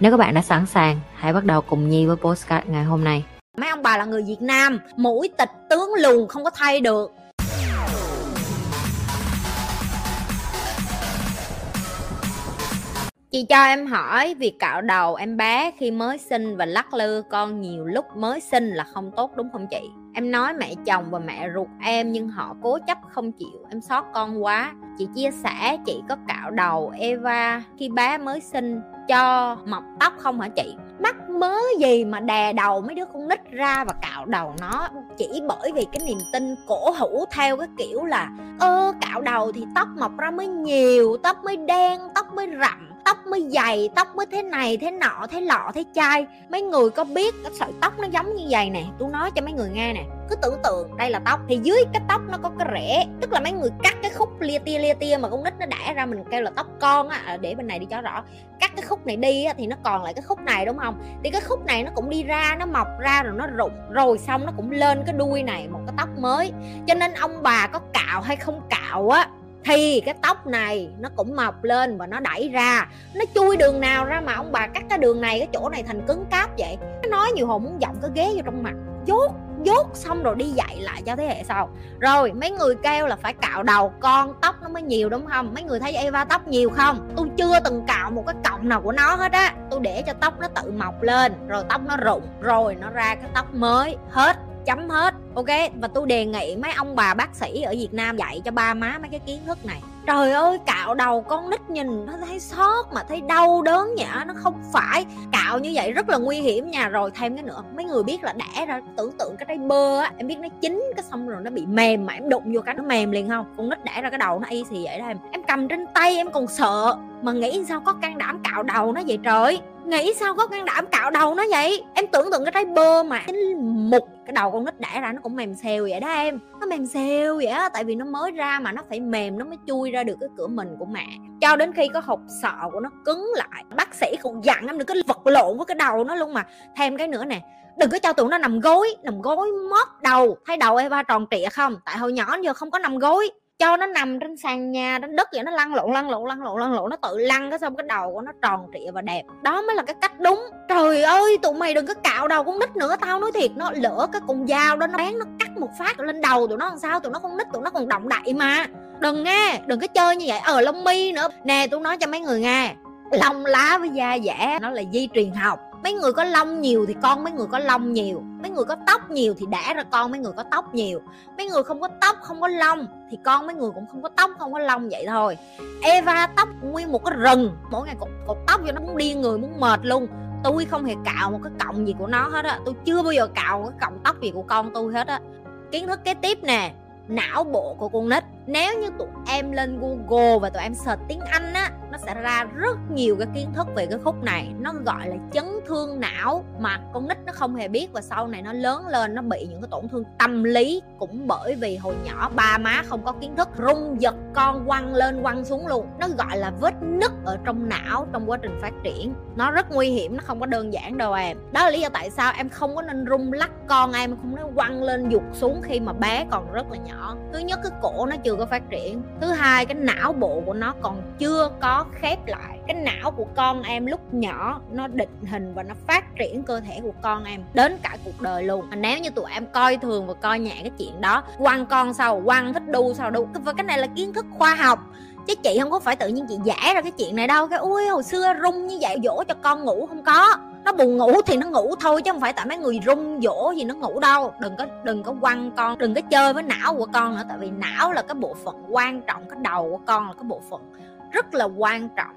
Nếu các bạn đã sẵn sàng, hãy bắt đầu cùng Nhi với postcard ngày hôm nay. Mấy ông bà là người Việt Nam, mũi tịch tướng lùn không có thay được. Chị cho em hỏi, việc cạo đầu em bé khi mới sinh và lắc lư con nhiều lúc mới sinh là không tốt đúng không chị? Em nói mẹ chồng và mẹ ruột em nhưng họ cố chấp không chịu, em xót con quá. Chị chia sẻ, chị có cạo đầu Eva khi bé mới sinh, cho mọc tóc không hả chị mắc mớ gì mà đè đầu mấy đứa con nít ra và cạo đầu nó chỉ bởi vì cái niềm tin cổ hủ theo cái kiểu là, ơ, cạo đầu thì tóc mọc ra mới nhiều, tóc mới đen, tóc mới rậm tóc mới dày tóc mới thế này thế nọ thế lọ thế chai. Mấy người có biết cái sợi tóc nó giống như vậy nè? Tôi nói cho mấy người nghe nè. Cứ tưởng tượng đây là tóc. Thì dưới cái tóc nó có cái rễ tức là mấy người cắt cái khúc lia tia lia tia mà con nít nó đẻ ra mình kêu là tóc con á à, để bên này đi cho rõ. Cắt cái khúc này đi á, thì nó còn lại cái khúc này đúng không? Thì cái khúc này nó cũng đi ra nó mọc ra rồi nó rụng rồi xong nó cũng lên cái đuôi này một cái tóc mới. Cho nên ông bà có cạo hay không cạo á thì cái tóc này nó cũng mọc lên và nó đẩy ra. Nó chui đường nào ra mà ông bà cắt cái đường này, cái chỗ này thành cứng cáp vậy? Nó nói nhiều hồn muốn giọng cái ghế vô trong mặt. Dốt dốt xong rồi đi dạy lại cho thế hệ sau. Rồi, mấy người kêu là phải cạo đầu con tóc nó mới nhiều, đúng không? Mấy người thấy Eva tóc nhiều không? Tôi chưa từng cạo một cái cọng nào của nó hết á. Tôi để cho tóc nó tự mọc lên, rồi tóc nó rụng, rồi nó ra cái tóc mới, hết chấm hết, ok? Và tôi đề nghị mấy ông bà bác sĩ ở việt nam dạy cho ba má mấy cái kiến thức này. Trời ơi, cạo đầu con nít nhìn nó thấy xót mà thấy đau đớn nhỉ nó không phải. Cạo như vậy rất là nguy hiểm nha. Rồi thêm cái nữa, mấy người biết là đẻ ra, tưởng tượng cái trái bơ á, em biết nó chín cái xong rồi nó bị mềm mà em đụng vô cái nó mềm liền không? Con nít đẻ ra cái đầu nó y thì vậy đó em. Em cầm trên tay em còn sợ, mà nghĩ sao có can đảm cạo đầu nó vậy trời? Nghĩ sao có can đảm cạo đầu nó vậy? Em tưởng tượng cái trái bơ mà cái mục, cái đầu con nít đẻ ra nó cũng mềm xèo vậy đó em. Nó mềm xèo vậy á, tại vì nó mới ra mà nó phải mềm, nó mới chui ra được cái cửa mình của mẹ. Cho đến khi có hộp sọ của nó cứng lại, bác sĩ cũng dặn em đừng có vật lộn với cái đầu nó luôn mà. Thêm cái nữa nè, đừng có cho tụi nó nằm gối nằm gối móp đầu. Thấy đầu Eva tròn trịa không? Tại hồi nhỏ giờ không có nằm gối cho nó nằm trên sàn nhà, trên đất vậy, nó lăn lộn lăn lộn lăn lộn lăn lộn, nó tự lăn cái xong cái đầu của nó tròn trịa và đẹp. Đó mới là cái cách đúng. Trời ơi, tụi mày đừng có cạo đầu con nít nữa, tao nói thiệt, nó lỡ cái con dao đó, nó bán nó cắt một phát lên đầu tụi nó làm sao, tụi nó con nít, tụi nó còn động đậy mà. Đừng nghe, đừng có chơi như vậy. Ờ lông mi nữa. Nè tôi nói cho mấy người nghe. Lông lá với da dẻ, nó là di truyền học mấy người có lông nhiều thì con mấy người có lông nhiều. Mấy người có tóc nhiều thì đẻ ra con mấy người có tóc nhiều. Mấy người không có tóc không có lông thì con mấy người cũng không có tóc không có lông vậy thôi. Eva tóc nguyên một cái rừng. Mỗi ngày cột, cột tóc cho nó muốn điên người muốn mệt luôn. Tôi không hề cạo một cái cọng gì của nó hết á. Tôi chưa bao giờ cạo một cái cọng tóc gì của con tôi hết á. Kiến thức kế tiếp nè não bộ của con nít nếu như tụi em lên google và tụi em search tiếng anh á, nó sẽ ra rất nhiều cái kiến thức về cái khúc này. Nó gọi là chấn thương não mà con nít nó không hề biết và sau này nó lớn lên, nó bị những cái tổn thương tâm lý cũng bởi vì hồi nhỏ ba má không có kiến thức, rung giật con, quăng lên, quăng xuống luôn. Nó gọi là vết nứt ở trong não trong quá trình phát triển. Nó rất nguy hiểm, nó không có đơn giản đâu em. Đó là lý do tại sao em không có nên rung lắc con em, không nên quăng lên dục xuống khi mà bé còn rất là nhỏ. Thứ nhất, cái cổ nó chưa có phát triển. Thứ hai, cái não bộ của nó còn chưa có khép lại. Cái não của con em lúc nhỏ, nó định hình và nó phát triển cơ thể của con em đến cả cuộc đời luôn. Mà nếu như tụi em coi thường và coi nhẹ cái chuyện đó, quăng con sau, quăng thích đu sau đu. Và cái này là kiến thức khoa học. Chứ chị không có phải tự nhiên chị giả ra cái chuyện này đâu. Cái ui hồi xưa rung như vậy, dỗ cho con ngủ không có nó buồn ngủ thì nó ngủ thôi, chứ không phải tại mấy người rung dỗ gì nó ngủ đâu. Đừng có đừng có quăng con, đừng có chơi với não của con nữa, tại vì não là cái bộ phận quan trọng, cái đầu của con là cái bộ phận rất là quan trọng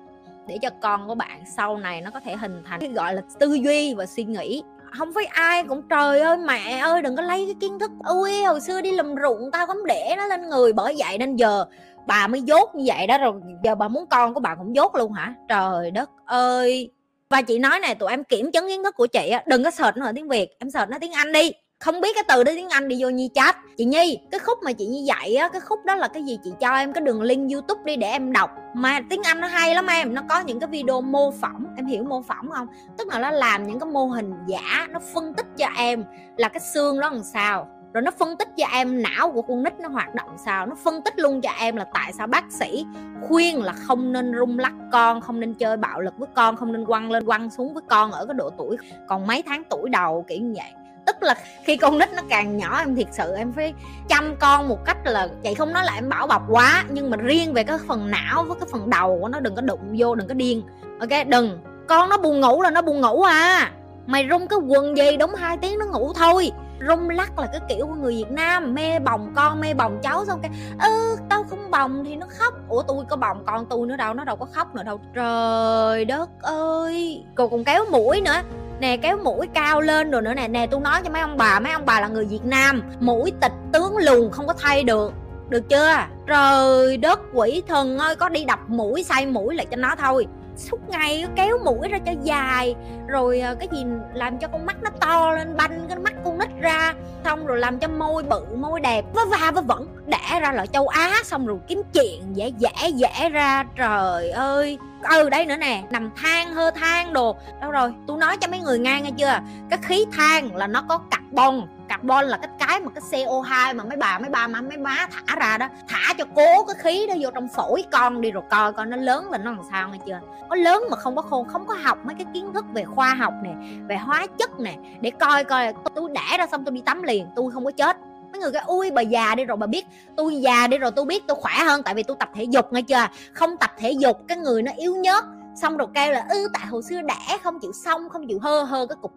để cho con của bạn sau này nó có thể hình thành cái gọi là tư duy và suy nghĩ. Không phải ai cũng, trời ơi, mẹ ơi, đừng có lấy cái kiến thức, ui, hồi xưa đi làm ruộng tao không để nó lên người bởi vậy nên giờ bà mới dốt như vậy đó. Rồi giờ bà muốn con của bà cũng dốt luôn hả? Trời đất ơi! Và chị nói này tụi em kiểm chứng kiến thức của chị á, đừng có search nó ở tiếng việt, em search nó tiếng anh đi. Không biết cái từ đó tiếng anh đi vô nhi chat. Chị nhi, cái khúc mà chị nhi dạy á, cái khúc đó là cái gì? Chị cho em cái đường link youtube đi để em đọc. Mà tiếng anh nó hay lắm em, nó có những cái video mô phỏng. Em hiểu mô phỏng không? Tức là nó làm những cái mô hình giả, nó phân tích cho em là cái xương đó làm sao rồi nó phân tích cho em não của con nít nó hoạt động sao, nó phân tích luôn cho em là tại sao bác sĩ khuyên là không nên rung lắc con, không nên chơi bạo lực với con, không nên quăng lên quăng xuống với con ở cái độ tuổi còn mấy tháng tuổi đầu, kiểu như vậy. Tức là khi con nít nó càng nhỏ, em thiệt sự em phải chăm con một cách là chị không nói là em bảo bọc quá, nhưng mà riêng về cái phần não với cái phần đầu của nó, đừng có đụng vô, đừng có điên. Ok, đừng. Con nó buồn ngủ là nó buồn ngủ à. Mày rung cái quần gì đúng hai tiếng nó ngủ thôi rung lắc là cái kiểu của người việt nam mê bồng con mê bồng cháu xong cái ư ừ, tao không bồng thì nó khóc. Ủa tôi có bồng con tôi nữa đâu nó đâu có khóc nữa đâu. Trời đất ơi! Cô còn kéo mũi nữa. Nè kéo mũi cao lên rồi nữa nè. Nè tôi nói cho mấy ông bà mấy ông bà là người việt nam mũi tịch tướng lùn không có thay được. Được chưa? Trời đất quỷ thần ơi có đi đập mũi say mũi lại cho nó thôi suốt ngày kéo mũi ra cho dài. Rồi ờ, cái gì làm cho con mắt nó to lên, banh cái mắt con nít ra. Xong rồi làm cho môi bự, môi đẹp, vớ va vớ vẫn đẻ ra là châu á, xong rồi kiếm chuyện dễ dễ dễ ra. Trời ơi! Ừ đây nữa nè, nằm than, hơ than đồ. Đâu rồi? Tôi nói cho mấy người nghe nghe chưa? Cái khí than là nó có carbon carbon là cái cái mà cái CO2 mà mấy bà, mấy ba má mấy má thả ra đó. Thả cho cố cái khí đó vô trong phổi con đi rồi coi coi nó lớn là nó làm sao nghe chưa. Nó lớn mà không có khôn không có học mấy cái kiến thức về khoa học nè, về hóa chất nè, để coi coi tôi đẻ ra xong tôi đi tắm liền, tôi không có chết. Mấy người cái ui, bà già đi rồi bà biết, tôi già đi rồi tôi biết tôi khỏe hơn tại vì tôi tập thể dục nghe chưa? Không tập thể dục, cái người nó yếu nhớt, xong rồi kêu là ư tại hồi xưa đẻ không chịu xong, không chịu hơ hơ cái cục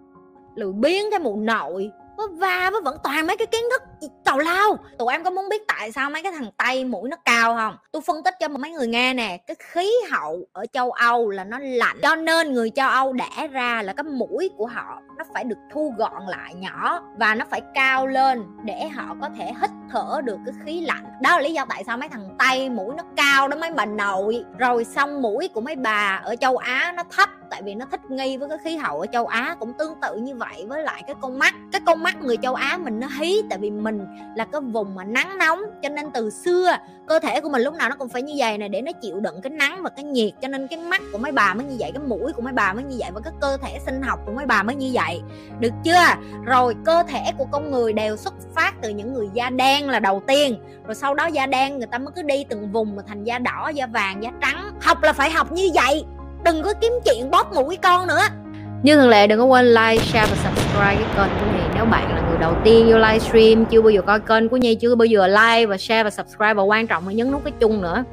lười biến cái mụ nội vớ va với vẫn toàn mấy cái kiến thức tào lao. Tụi em có muốn biết tại sao mấy cái thằng tây mũi nó cao không? Tôi phân tích cho mấy người nghe nè, cái khí hậu ở châu âu là nó lạnh, cho nên người châu âu đẻ ra là cái mũi của họ nó phải được thu gọn lại nhỏ và nó phải cao lên để họ có thể hít thở được cái khí lạnh. Đó là lý do tại sao mấy thằng tây mũi nó cao đó mấy bà nội. Rồi xong mũi của mấy bà ở châu á nó thấp, tại vì nó thích nghi với cái khí hậu ở châu á cũng tương tự như vậy với lại cái con mắt. Cái con mắt người châu á mình nó hí, tại vì mình là cái vùng mà nắng nóng, cho nên từ xưa cơ thể của mình lúc nào nó cũng phải như vậy này để nó chịu đựng cái nắng và cái nhiệt. Cho nên cái mắt của mấy bà mới như vậy, cái mũi của mấy bà mới như vậy và cái cơ thể sinh học của mấy bà mới như vậy. Được chưa? Rồi cơ thể của con người đều xuất phát từ những người da đen đen là đầu tiên. Rồi sau đó da đen người ta mới cứ đi từng vùng mà thành da đỏ da vàng da trắng. Học là phải học như vậy. Đừng có kiếm chuyện bóp mũi con nữa. Như thường lệ đừng có quên like, share và subscribe cái kênh của Nhi Nếu bạn là người đầu tiên vô livestream Chưa bao giờ coi kênh của Nhi Chưa bao giờ like và share và subscribe Và quan trọng là nhấn nút cái chung nữa.